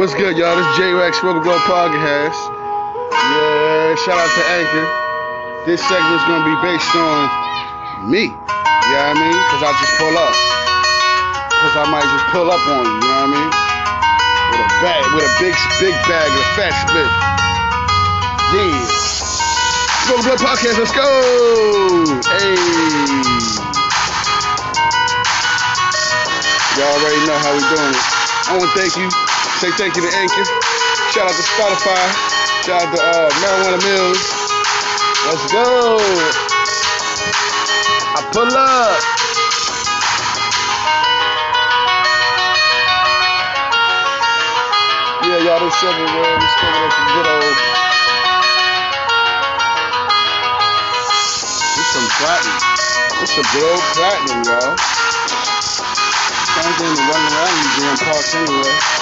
What's good, y'all? This J Rex Smoke Blow Podcast. Yeah, shout out to Anchor. This segment's gonna be based on me. You know what I mean? Cause I just pull up. Cause I might just pull up on you, you know what I mean? With a bag, with a big, big bag, a fat split. Yeah. Smoke Blow Podcast, let's go! Hey. Y'all already know how we doing. I want to thank you. Say thank you to Anchor. Shout out to Spotify. Shout out to uh, Marijuana Mills. Let's go. I pull up. Yeah, y'all, this seven man. We smoking on some good old. This some platinum. This some good old platinum, y'all. Same thing to run around these damn parks anyway.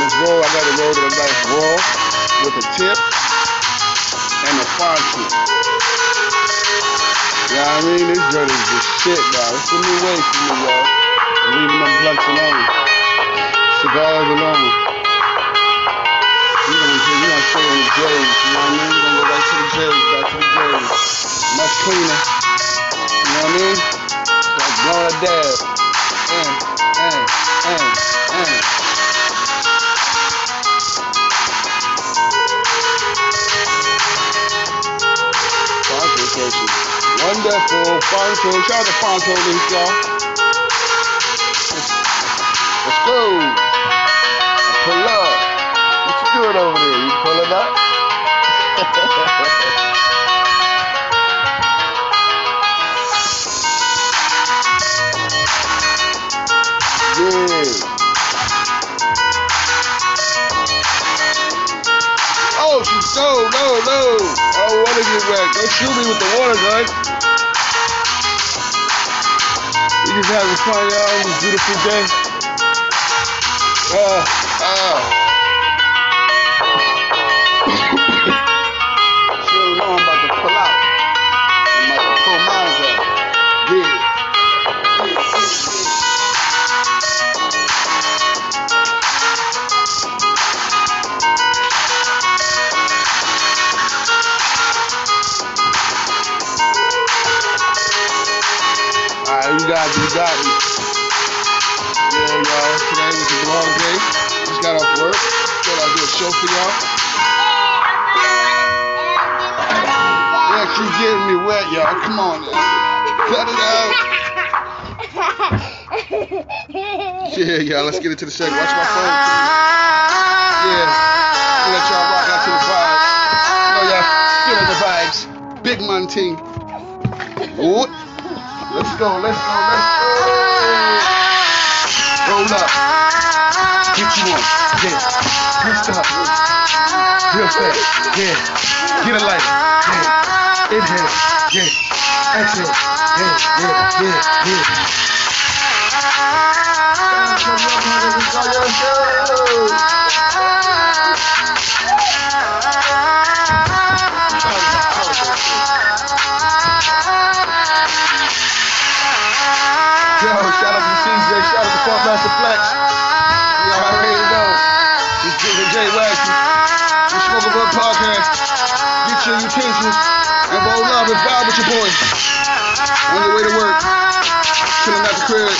This roll, to roll to a nice roll with a tip and a know what I mean? This joint is just shit, y'all. It's a new way for me, y'all. Leaving them blunts alone. Cigars alone. You gonna, you gonna stay in the J's, you know what I mean? We're gonna go back to the J's, back to the J's. Much cleaner. You know what I mean? Like blowing a dab. And, and, and, and. Wonderful. Fonto. Shout out to Fonto y'all. Let's, go. Pull up. What you doing over there? You pulling up? yeah. Oh, she's no, no, no. I want to get wet. Don't shoot me with the water gun. We just having fun, y'all, on this beautiful day. Uh, uh. Guys, you got me. Yeah, y'all. Today was a long day. Just got off work. Thought I'd do a show for y'all. Yeah, she's getting me wet, y'all. Come on now. Cut it out. Yeah, y'all. Let's get into the segment. Watch my phone, please. Yeah. I'll let y'all rock out to the vibes. know y'all feeling the vibes. Big? Let's go, let's go, let's go. Roll up. Get you one. Yeah. Good stuff. Real fast. Yeah. Get a lighter. Yeah. Inhale. Yeah. Exhale. Yeah, yeah, yeah, yeah. Yo, with your boys. On your way to work. Chilling at the crib.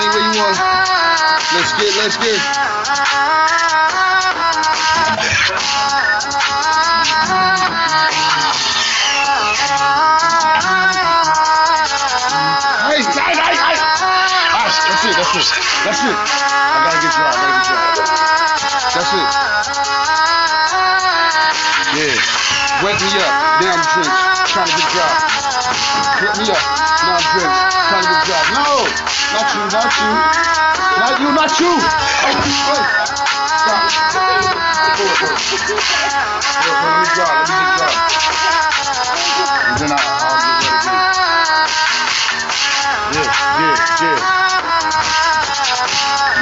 Anywhere you want. Let's get, let's get. Hey, hey, hey, hey. Ah, that's it, that's it. That's it. I gotta get dry, I gotta get dry. That's it. Yeah. Wet me up. I'm drenched. Trying to get dry. Wet me up. Now I'm drenched. Trying to get dry. No! Not you, not you. Not you, not you. Oh, wait. Stop. Pull it, pull it. Look, let me dry, let me dry. And then I, I'll get ready again. Yeah, yeah, yeah.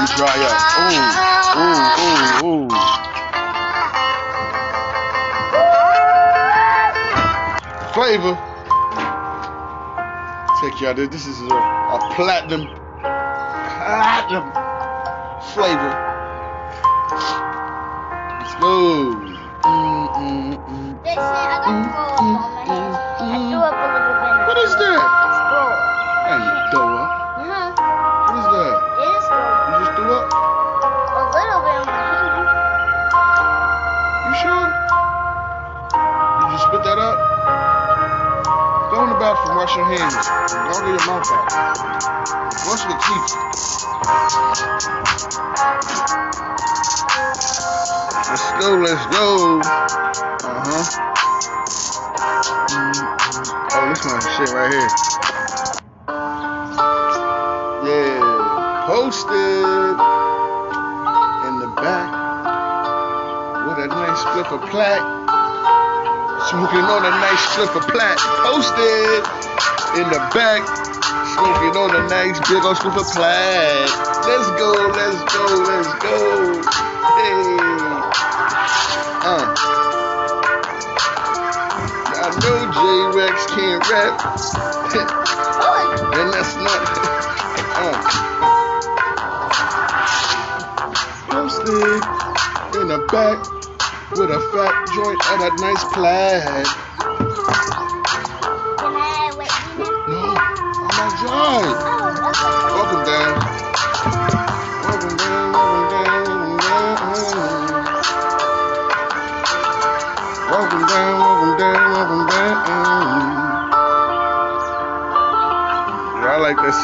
Me dry up. Ooh, ooh, ooh, ooh. Flavor. Take y'all this. This is a, a platinum. platinum flavor. Let's go. Your. Don't get your mouth out. Wash your teeth. Let's go, let's go. Uh-huh. Mm, Oh, this my shit right here. Yeah. Posted in the back with a nice flip of plaque. Smoking on a nice flip of plaque. Posted in the back. Smoking on a nice big old flip of plaque. Let's go, let's go, let's go. Hey. Uh. I know J Rex can't rap. And that's not. uh. Posted in the back with a fat joint and a nice plaid.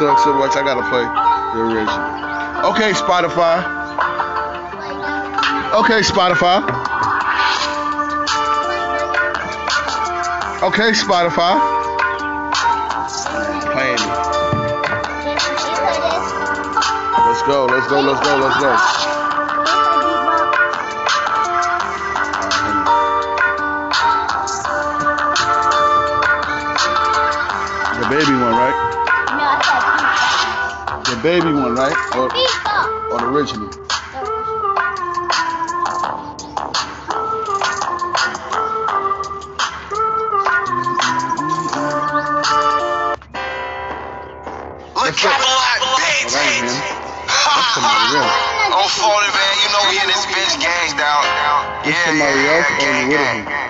So much, I gotta play the original. Okay, Spotify. Okay, Spotify. Okay, Spotify. Playing it. Let's go, let's go, let's go, let's go. The baby one, right? Baby one, right? Or, or the original? Look at a lot, that ain't him. That's somebody else. I'm phony, man. You know we in this bitch gang down. That's somebody else or gang, gang. him?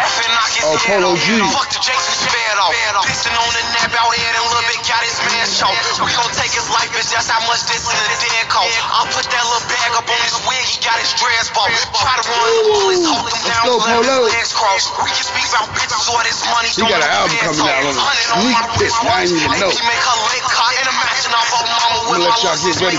Effing knock his Oh, Polo. G. the out here Bit got his man show. We gon' take his life, bitch. That's how much this dead cost. I'll put that little bag up on his wig. He got his dress bought. Try to run the bullets, hold him down, go, let his legs cross. We can speak about bitches or this money. He got an album coming out on a sneak peek. I didn't even know. AP make her leg cock and a matching off her mama I'm gonna let y'all get ready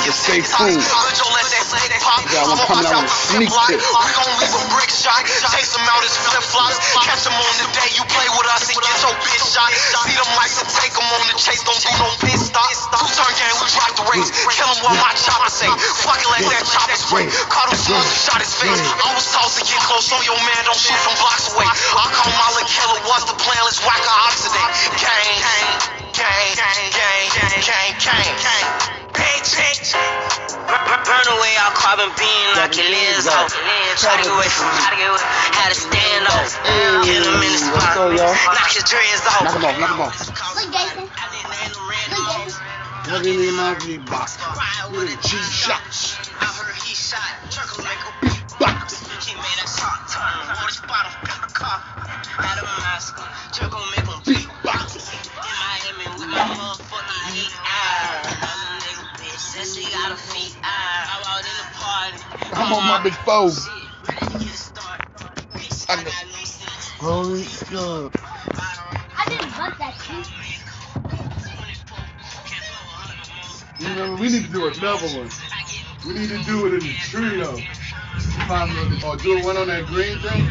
to stay tuned. Got one coming out a sneak. We gon' leave a brick shot, chase him out his flip flops, catch him on the day you play with us and get your bitch shot. See them lights and take him on the chase, don't do no pit stop. Two turn game, we drop the race, kill him what my chopper say. Fuck it, let that chopper spray. Caught him as he shot his face. I was taught to get close on your man, don't shoot from blocks away. I call my little killer, what's the plan? Let's whack a oxidate. Gang, gang, gang, gang, gang, gang, gang. Bitch, bitch. Burn away all carbon beam, knock your lids off. Try to get away from, try to get away, had to stand off. Hit him in the spot, knock his dreads off. Knock him off, knock him off. Look, Jason. Look, Jason. What in the MIV box? With a G shots. I heard he shot, Turkle make a Box. He made that shot turn, roll spot off, the car. Out of mask, Turkle make him beat. Box. In Miami with my motherfucking heat. Another nigga bitch, said she got a feet. I'm out in the party. I'm on my big phone. Shit, ready to get. Bitch, I I know. got no sense. Holy God. I didn't want that shit. You know, we need to do another one. We need to do it in the trio. Another- Or do one on that green thing.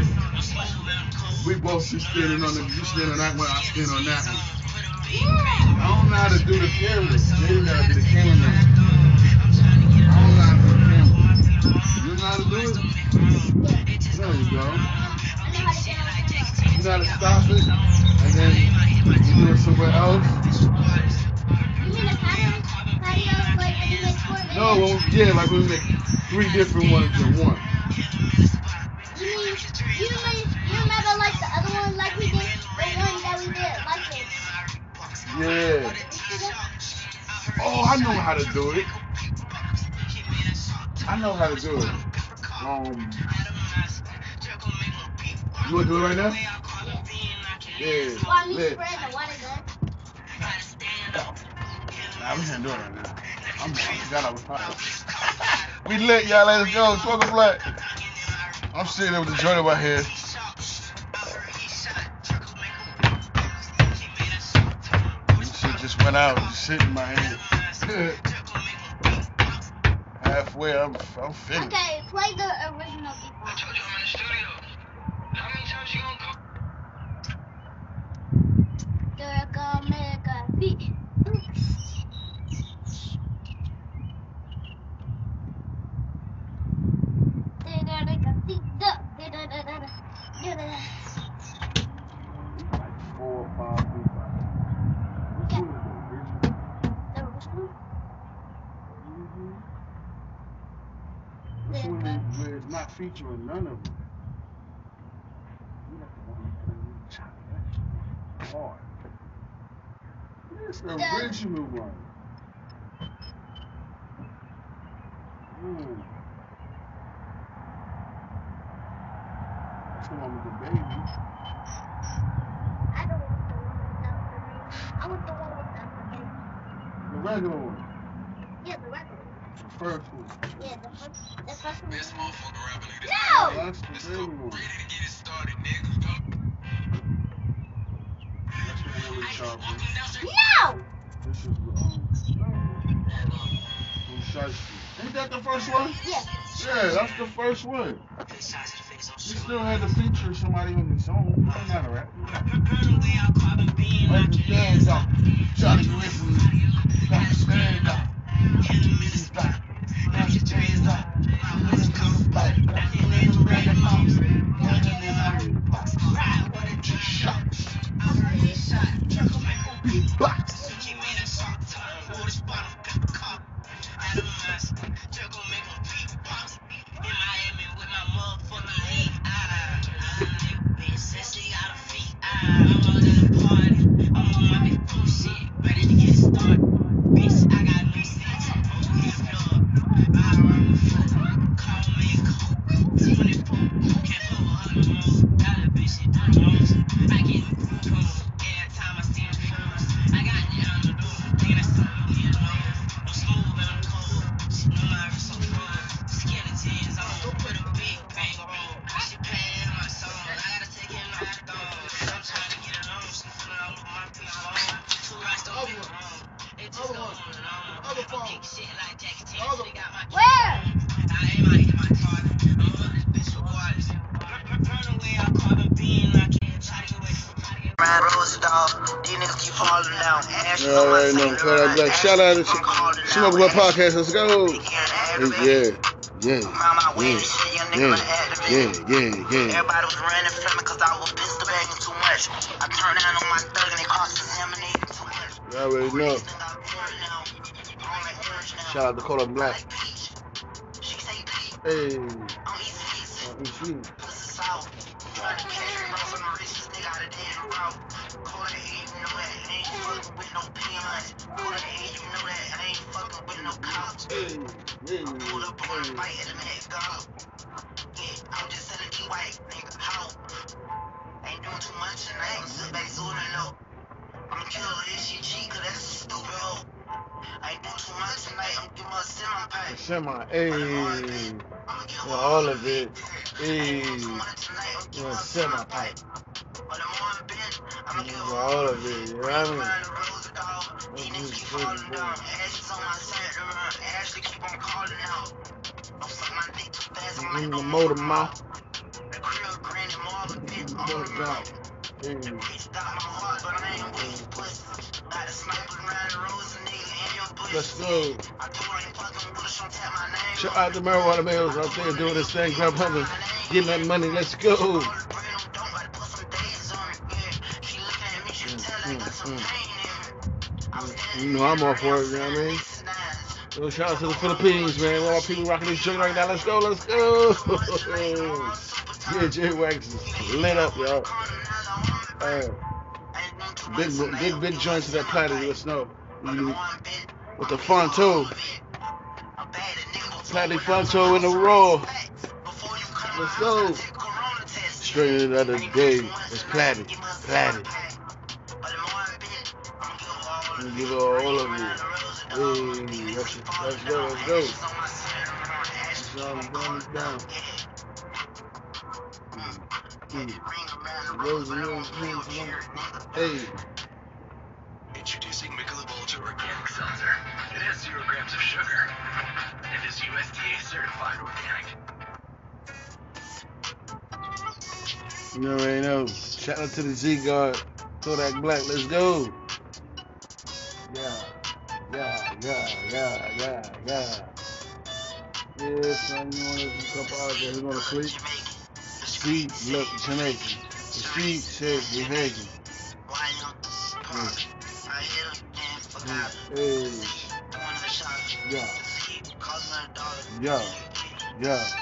We both should stand on the, you stand on that one, I stand on that one. I don't know how to do the camera. Maybe gotta be the cameraman. I don't know how to do the camera. You know how to do it? There you go. You gotta stop it, and then you do it somewhere else. No, well, yeah, like we make three different ones in one. You mean, you mean, you remember like the other one like we did? The one that we did like this. Yeah. You see that? Oh, I know how to do it. I know how to do it. Um, you wanna do it right now? Yeah. Well, me lit. spread the water good. Nah, we can't do it right now. I'm I forgot I was hot. we lit, y'all. Let's go. Smoke a blunt. I'm sitting there with the joint in my head. This shit just went sitting in my head. Halfway, I'm, I'm feeling. Okay, play the original beat. Circle, make a beat. Like four or five people. Which one is the original? Mhm. Which one is where it's not featuring none of them? You got the one that you chop that shit hard. It's the The- original one. Mm. That's the one with the baby. I don't want the one without the baby. I want the one without the baby. The regular one. Yeah, the regular. The first one. Yeah, the first, the first one. No! That's the baby one. Ready to get it started, nigga. That's the one. No! This is um. Ain't that the first one? Yeah. Yeah, that's the first one. You still had to feature somebody on the song. It don't matter, right? Like the stand up. Johnny Griffin. Stand up. Shout out, to Smoke My Podcast. Let's go. Yeah, yeah, yeah, yeah, yeah, yeah, yeah. Everybody was running from me cause I was pistol bagging too much. I turned down on my thug and they cross examinated too much. You already know. Shout out to Kodak Black. Uh. No cops. Hey, yeah, Pull up on the yeah. fight at the next go. Yeah, I'm just selling white, nigga. How? Ain't doing too much tonight. Sit back, so to know. I'ma kill this shit G, cause that's a stupid hoe. I ain't doing too much tonight. I'm giving her a semi pipe. Semi, hey, I'ma give her yeah, all of it. I'm giving yeah, a semi pipe. I'm all of it. You know what I mean? Niggas keep falling down. Ashes on my side, around. Ashley keep on bush. let's go. I name. Shout out to Marijuana Mills out there doing this thing, grab hunters, getting that money. Let's go. You know I'm all for it, you know what I mean? So shout out to the Philippines, man. All people rocking this joint right now. Let's go, let's go. yeah, J Wax is lit up, y'all. Uh, big, big, big joints to that platter. Let us know. You- with the fun too. Patty in the roar. Let's go. Straight the other day. It's Platty. Platty. Give it all of you. Hey, let's, let's go, let's go. It's all going down. Mm. And rose, rose. Hey. Introducing Michelob Ultra Organic Seltzer. It has zero grams of sugar. It is USDA certified organic. You already know. Shout out to the Z Guard. Kodak Black, let's go. Yeah, yeah, yeah, yeah, yeah, yeah. Yeah, son, you want to couple out there who's gonna sleep? Street look Jamaican. The street said Jamaican. Hey, yeah, yeah, yeah.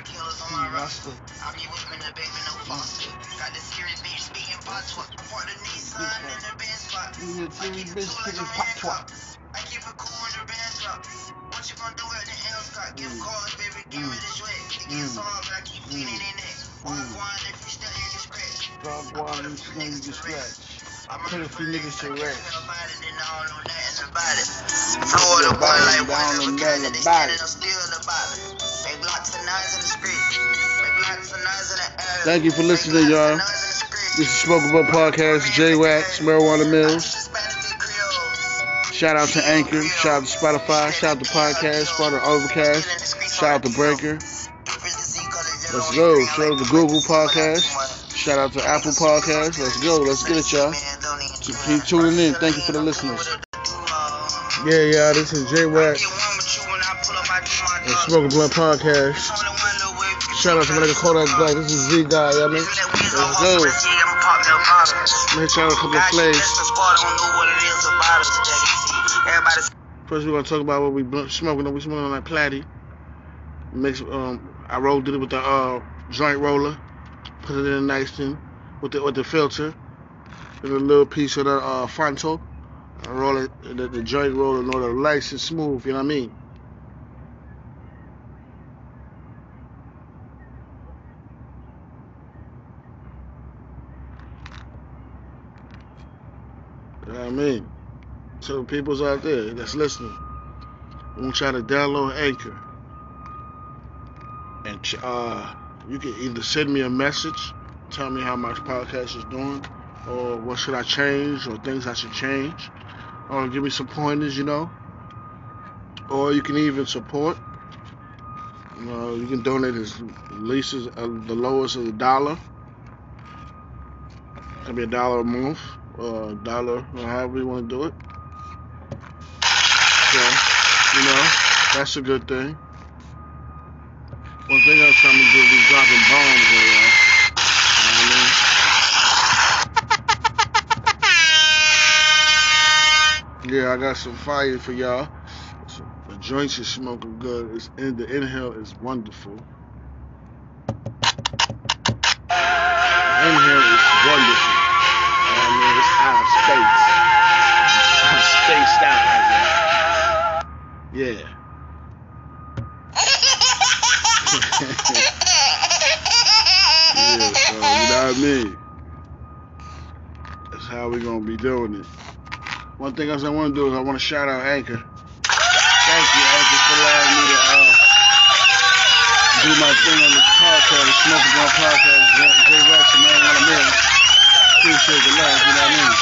Rasta. I be whipping the baby, no foster. Got the serious bitch speaking patois. Bought the Nissan in the band spot. You a TV bitch speaking patois. I keep it cool in the band drop. What you gonna do at the L Scott? Give mm. calls, baby, give me the mm. sweat. It gets so hard, but I keep feeding in it. If you you scratch. Dog water, you can scratch. Put a few niggas to rest. Florida boy like one and of a down kind the of the still Thank you for listening, y'all. lots of knives in the street. This is Smoke About Podcast, J Wax, Marijuana Mills. Hispanic and Creole. Shout out to Anchor, shout out to Spotify, shout out to Pocket Casts, shout out to Overcast, shout out to Breaker. Let's go. Shout out to Google Podcast. Shout out to Apple Podcast. Let's go. Let's get it, y'all. Keep tuning in. Thank you for the listeners. Yeah, yeah, this is J Wax and Smoke Blunt Podcast. Shout out to my nigga Kodak Black. This is Z Guy, I mean. Let's go. Make sure a couple of plays. First, we're gonna talk about what we smoking. We smoking on that platty. Mix. Um, I rolled it with the uh, joint roller. Put it in a nice thing with the with the filter. And a little piece of the uh. I roll it the, the joint roller, know the nice and smooth. You know what I mean? You know what I mean? So people's out there that's listening, I want y'all to download Anchor. And uh, you can either send me a message, tell me how my podcast is doing, or what should I change, or things I should change, or give me some pointers, you know. Or you can even support. You know, you can donate as least as uh, the lowest of a dollar. Could be a dollar a month, a dollar, or however you want to do it. So, you know, that's a good thing. One thing else I'm gonna do is dropping bombs y'all. Yeah, I got some fire for y'all. The joints is smoking good. It's in the inhale is wonderful. Yeah. Yeah, so you know what I mean? That's how we gonna be doing it. One thing else I wanna do is I wanna shout out Anchor. Thank you, Anchor, for allowing me to uh, do my thing on this podcast, the Smoking Gun Podcast. Jay Rex and Man One Million. Appreciate the love, you know what I mean?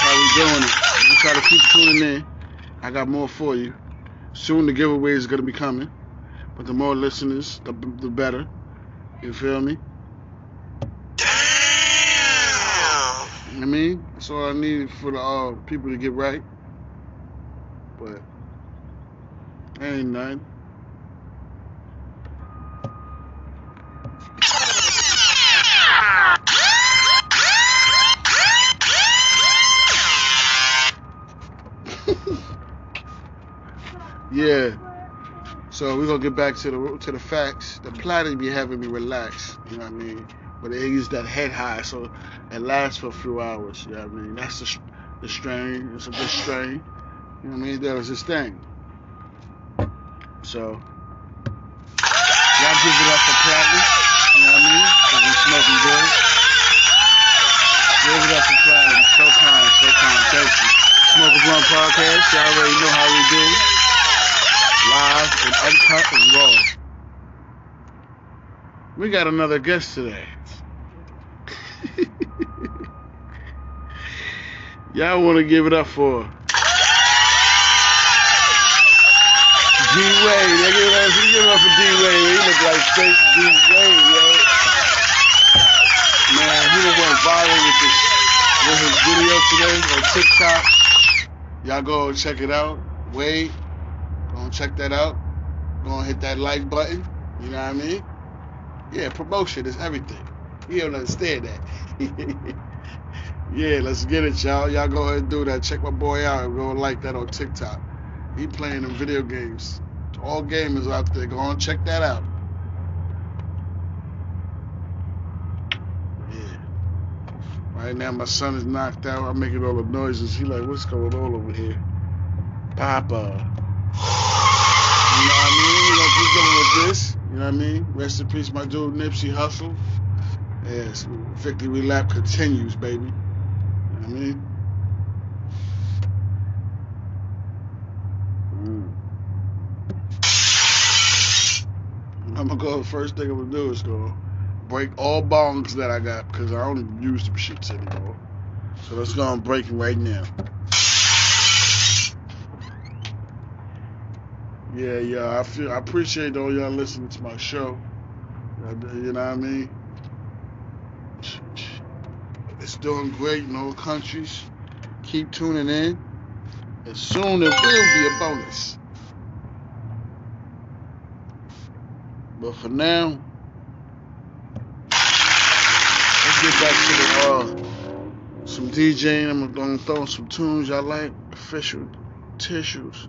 How we doing it? We try to keep tuning in. I got more for you. Soon the giveaway is gonna be coming, but the more listeners, the, the better. You feel me? Damn. I mean, that's all I need for the uh, people to get right. But ain't nothing. Yeah. So we're gonna get back to the to the facts. The platter be having me relax, you know what I mean? But it is that head high, so it lasts for a few hours. You know what I mean? That's the the strain. It's a good strain. You know what I mean? That was his thing. So y'all give it up for platinum. You know what I mean? Cause we smoking good. Give it up for platinum. So kind, so kind. Thank you. Smoke a Blunt Podcast. Y'all already know how we do. Live and uncut and raw. We got another guest today. Y'all want to give it up for D Wade. They give it up, give it up for D Wade. He look like straight D Wade, yo. Man, he done went viral with this with his video today on TikTok. Y'all go check it out. Wade, check that out. Go and hit that like button. You know what I mean? Yeah, promotion is everything. You don't understand that. yeah, let's get it, y'all. Y'all go ahead and do that. Check my boy out and go and like that on TikTok. He playing them video games. All gamers out there, go on check that out. Yeah. Right now my son is knocked out. I'm making all the noises. He like, what's going on over here? Papa. You know what I mean? We gonna keep going with this. You know what I mean? Rest in peace, my dude Nipsey Hussle. Yes, victory lap continues, baby. You know what I mean? I'm gonna go. First thing I'm gonna do is go break all bongs that I got because I don't use them shits anymore. So let's go and break them right now. Yeah, yeah. I feel. I appreciate all y'all listening to my show. You know what I mean? It's doing great in all countries. Keep tuning in. And soon there will be a bonus. But for now, let's get back to the uh some DJing. I'm gonna throw some tunes y'all like, official tissues.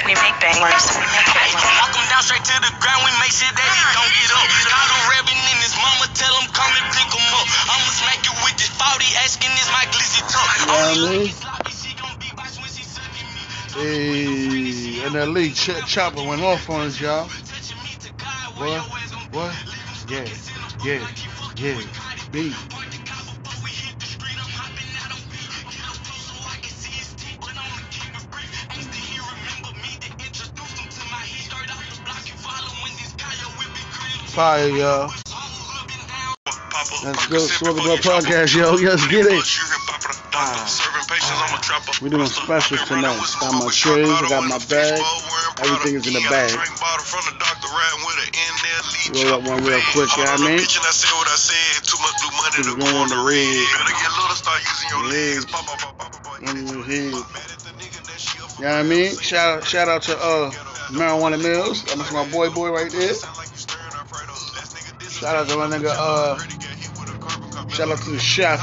bangers. We make bangers. Knock him down straight to the ground, we make sure that he don't get up. Call the reverend and his mama, tell him come and pick him up. I'ma smack you with this 40, asking is my glizzy tuck. You know what I mean? she gon' be watch when she sucking me. Hey, and that lead ch- chopper went off on us, y'all. Touching me to God, What? where your ass gon' What? Yeah, yeah, yeah. Beat. Fire, y'all. Let's go, Smoking Blood Podcast, yo. Let's get it. We doing specials tonight. Got my trays, I got my bag. Everything is in the bag. Roll up one real quick, you know what I mean? Just going on the red. Red. On your head. You know what I mean? Shout out, shout out to uh Marijuana Mills. That's my boy boy right there. Shout out to my nigga uh shout out to the chef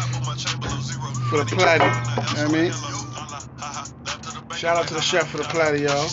for the platter. You know I mean? Shout out to the chef for the platter, y'all.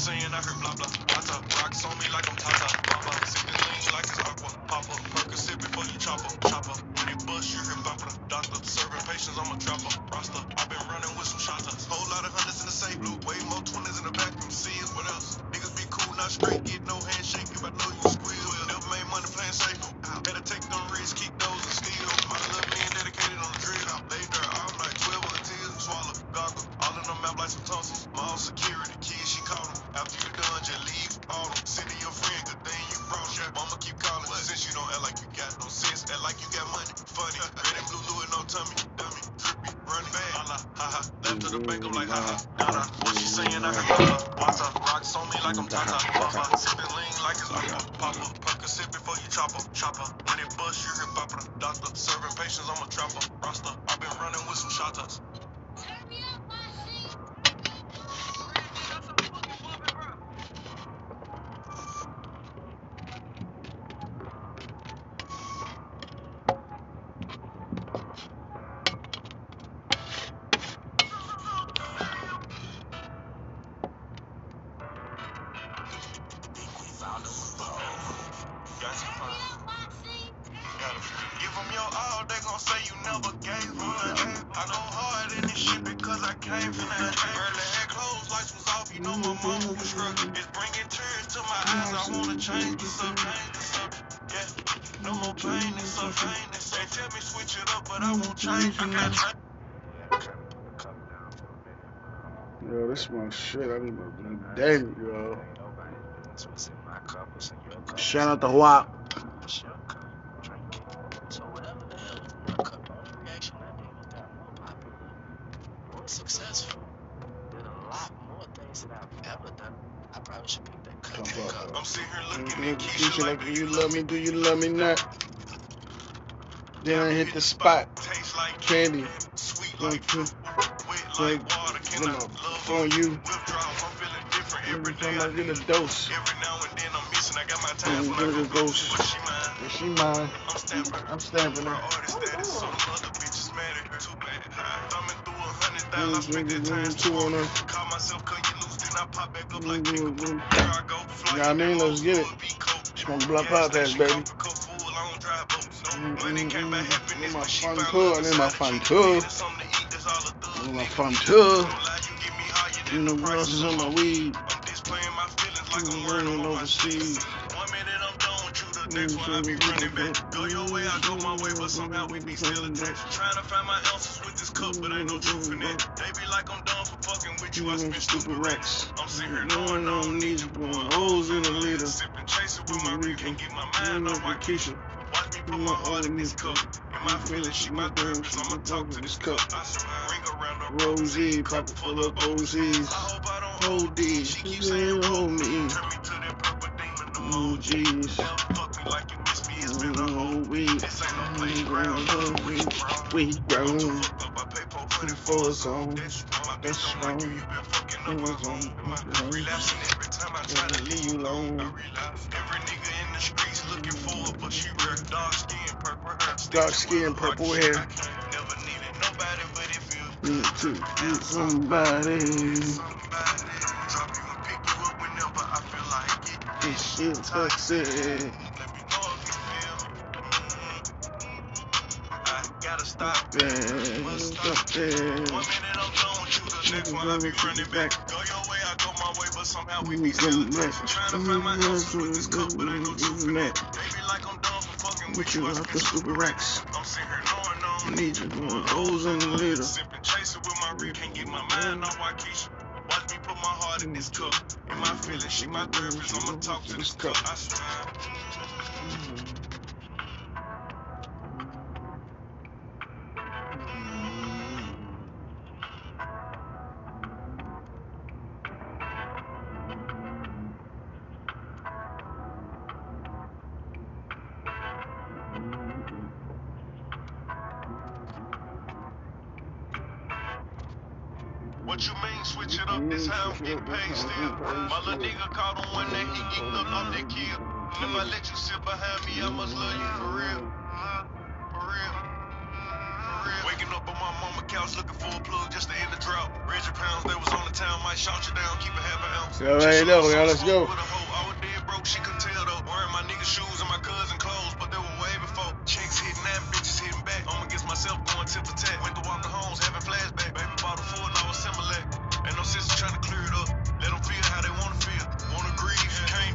Got some Turn me fun. up, Bossy. Give them your all, they gon' say you never gave nothing. I go hard in this shit because I came from that. Early had clothes, lights was off, you know my mama was struggling. It's bringing tears to my eyes, I wanna change this up, change this up. Yeah, no more pain, pain, this They tell me switch it up, but I won't change. I change. Yo, this my shit. I need my damn it, yo. I'm more popular, more successful, did a lot more things than I've ever done. I probably should pick that cup. I'm sitting here looking like, do you love me? Do you love me not? Then I hit the spot. Taste like Candy. sweet Like, like water. Can I love on you. Withdrawals, I'm feeling different every time I get a dose. Missing. I got my Mm, time when I little go ghost. But she mine. And. I'm stamping. I'm Her her. artist status. Some other bitches mad at her. Too bad. Thumbing through a hundred. I spent that time on her. Call myself cut you loose, then I pop back up like pick. Here I go. Fly You know what I mean? Let's get it. Smoke Blunt Podcast, baby. Mm, mm, mm. Need my fun tour. I need my fun tour. Need my fun tour. You know, is on my weed. I'm running overseas. One minute I'm you, the next one I be running back. Go your way, I go my way, but somehow we be still attached. Trying to find my ounces with this cup, but ain't no truth in that. They be like I'm done for fucking with you, I spend stupid racks. I'm sitting here Knowing I don't need you, blowing holes in the leader. Sipping chaser with my reef, can't get my mind off my Keisha. Watch me put my heart in this cup. In my feelings, she my therapist. I'ma talk to this cup. I ring around the Rosie, pocket full of OZs. I hope I don't Hold these, She keep you saying, hold me. Turn me to that purple demon, the Oh, mood. jeez. Now fuck me like you miss me. It's been a whole we, This ain't no playground. we, we grown. Up, I pay Put it for us on. That's wrong. You, been fucking up my home. on. Relapsing every time I try to leave you alone? I relapse. Every nigga in the streets looking for but she rare. Dark skin, purple hair. Dark skin, purple hair. Never needed nobody, but if you Need to get somebody. somebody, drop you and pick you up whenever I feel like it. This shit toxic. Stop. Yeah, stop there. One minute I'm done with you, the next one I be running back. Go your way, I go my way, but somehow we be still attached. Trying to find my answers with this cup, but ain't no truth in that. They be like I'm done for fucking With you off the stupid racks. I'm sitting here knowing don't need you blowing holes in the leader. Sipping chaser with my reef, can't get my mind off Waukesha. Watch me put my heart in this cup. In my feelings, she my therapist. I'ma talk to this cup. I swear. What you mean, switch it up? This how I'm getting paid still. My little nigga caught on one that he geeked up off that kill. And if I let you sit behind me, I must love you for real. Uh-huh. For real. For real. Waking up on my mama couch looking for a plug just to end the drought. Reggie Pounds that was on the town might shout you down, keep a half an ounce. So there you go, y'all. Let's go. With a hoe, I was dead broke, she could tell though. Wearing my nigga shoes and my cousin clothes, but they were way before. Chicks hitting that, bitches hitting back. I'm against myself going tip for tat. Went to Walker Homes having flashback. Ain't no sense in trying to clear it up. Let them feel how they wanna feel. Wanna grieve, can't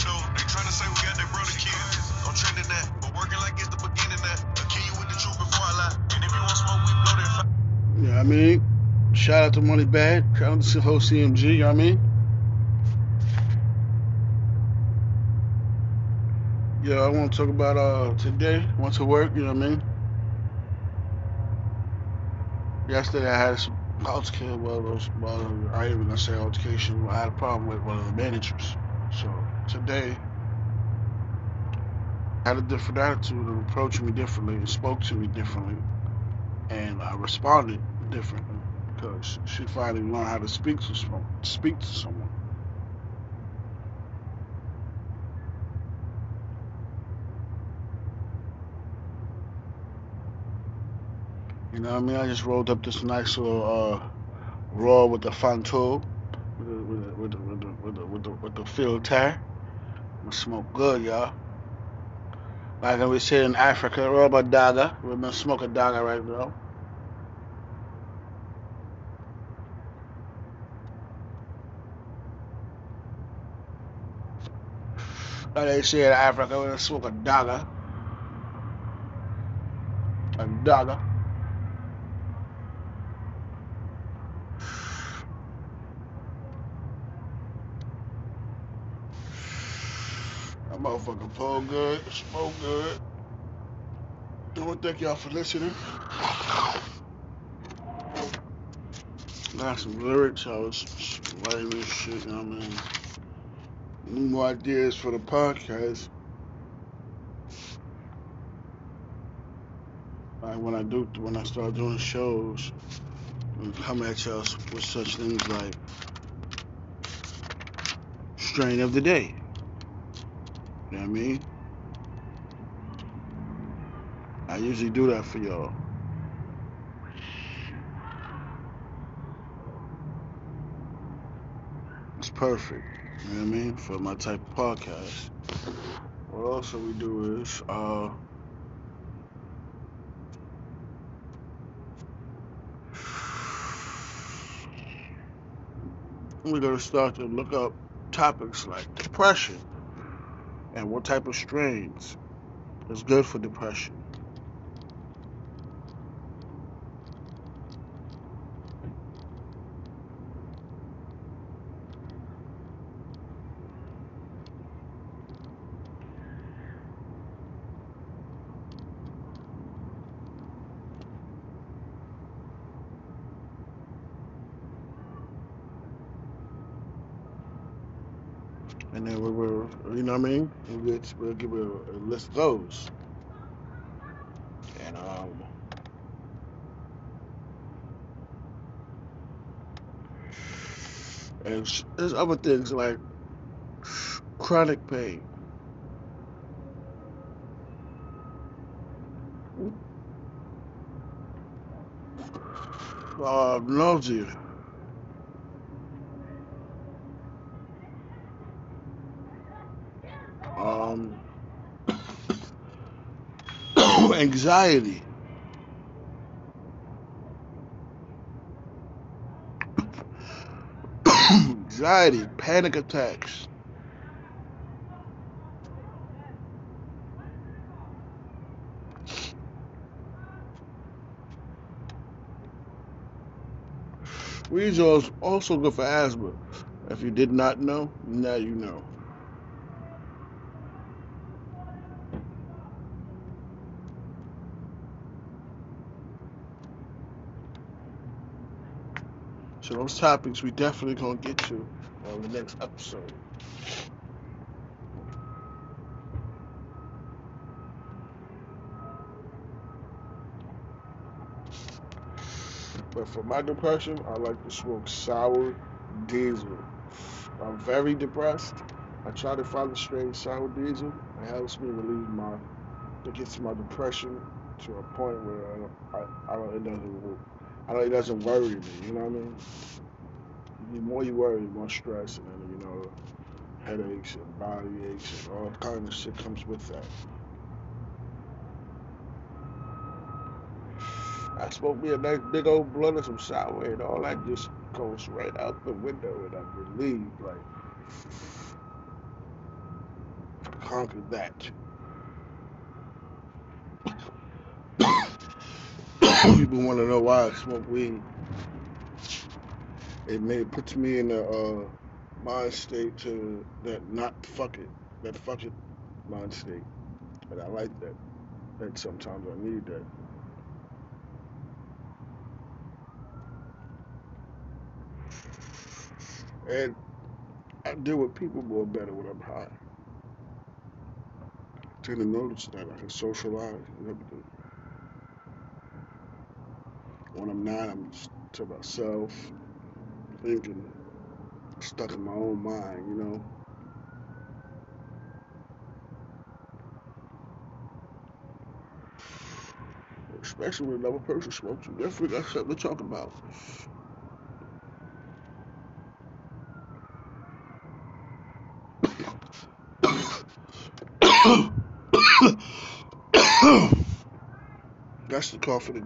world of kids. I'm trending that, but working like it's the beginning that. I kill you with the truth before I lie. And if want smoke, we blow that fire. What I mean? Shout out to Moneybagg. Shout out to whole CMG, you know what I mean? Yeah, I want to talk about uh today. Went to work, you know what I mean? Yesterday I had some altercation. Well, was, well, I even gonna say altercation. I had a problem with one of the managers. So today, had a different attitude and approached me differently and spoke to me differently, and I responded differently because she finally learned how to speak to someone. Speak to someone. You know what I mean? I just rolled up this nice little uh, raw with the Fantoul, with the with the with the with the with the, with the, tire. I'ma smoke good, y'all. Like we say in Africa, roll a dagger. We're gonna smoke a dagger right now. Like they say in Africa, we're gonna smoke a dagger. A dagger. Motherfucker pull good, smoke good. To thank y'all for listening. Got some lyrics. I was writing shit, I mean? New ideas for the podcast. Like when I do, when I start doing shows, and come at y'all with such things like strain of the day. You know what I mean? I usually do that for y'all. It's perfect. You know what I mean? For my type of podcast. What also we do is uh we're gonna start to look up topics like depression and what type of strains is good for depression. And then we will, you know what I mean? We'll, get, we'll give a, a list of those. And um, and there's other things like chronic pain. Uh, nausea. Um, anxiety. anxiety, panic attacks. Weezer is also good for asthma. If you did not know, now you know. So those topics we definitely gonna get to on the next episode. But for my depression, I like to smoke sour diesel. I'm very depressed. I try to find the strain sour diesel. It helps me relieve my, it gets my depression to a point where I I, I don't, it doesn't, I don't, it doesn't worry me. You know what I mean? The more you worry, the more stress, and you know, headaches and body aches and all kinds of shit comes with that. I smoked me a nice big old blunt of some sour, and all that just goes right out the window, and I'm relieved. Like, conquer that. People want to know why I smoke weed. It may it puts me in a uh, mind state to that not fuck it, that fuck it mind state, and I like that. And sometimes I need that. And I deal with people more better when I'm high. I tend to notice that I can socialize and everything. When I'm not, I'm to myself, thinking, stuck in my own mind, you know. Especially when another person smokes, you definitely got something to talk about. That's the call for the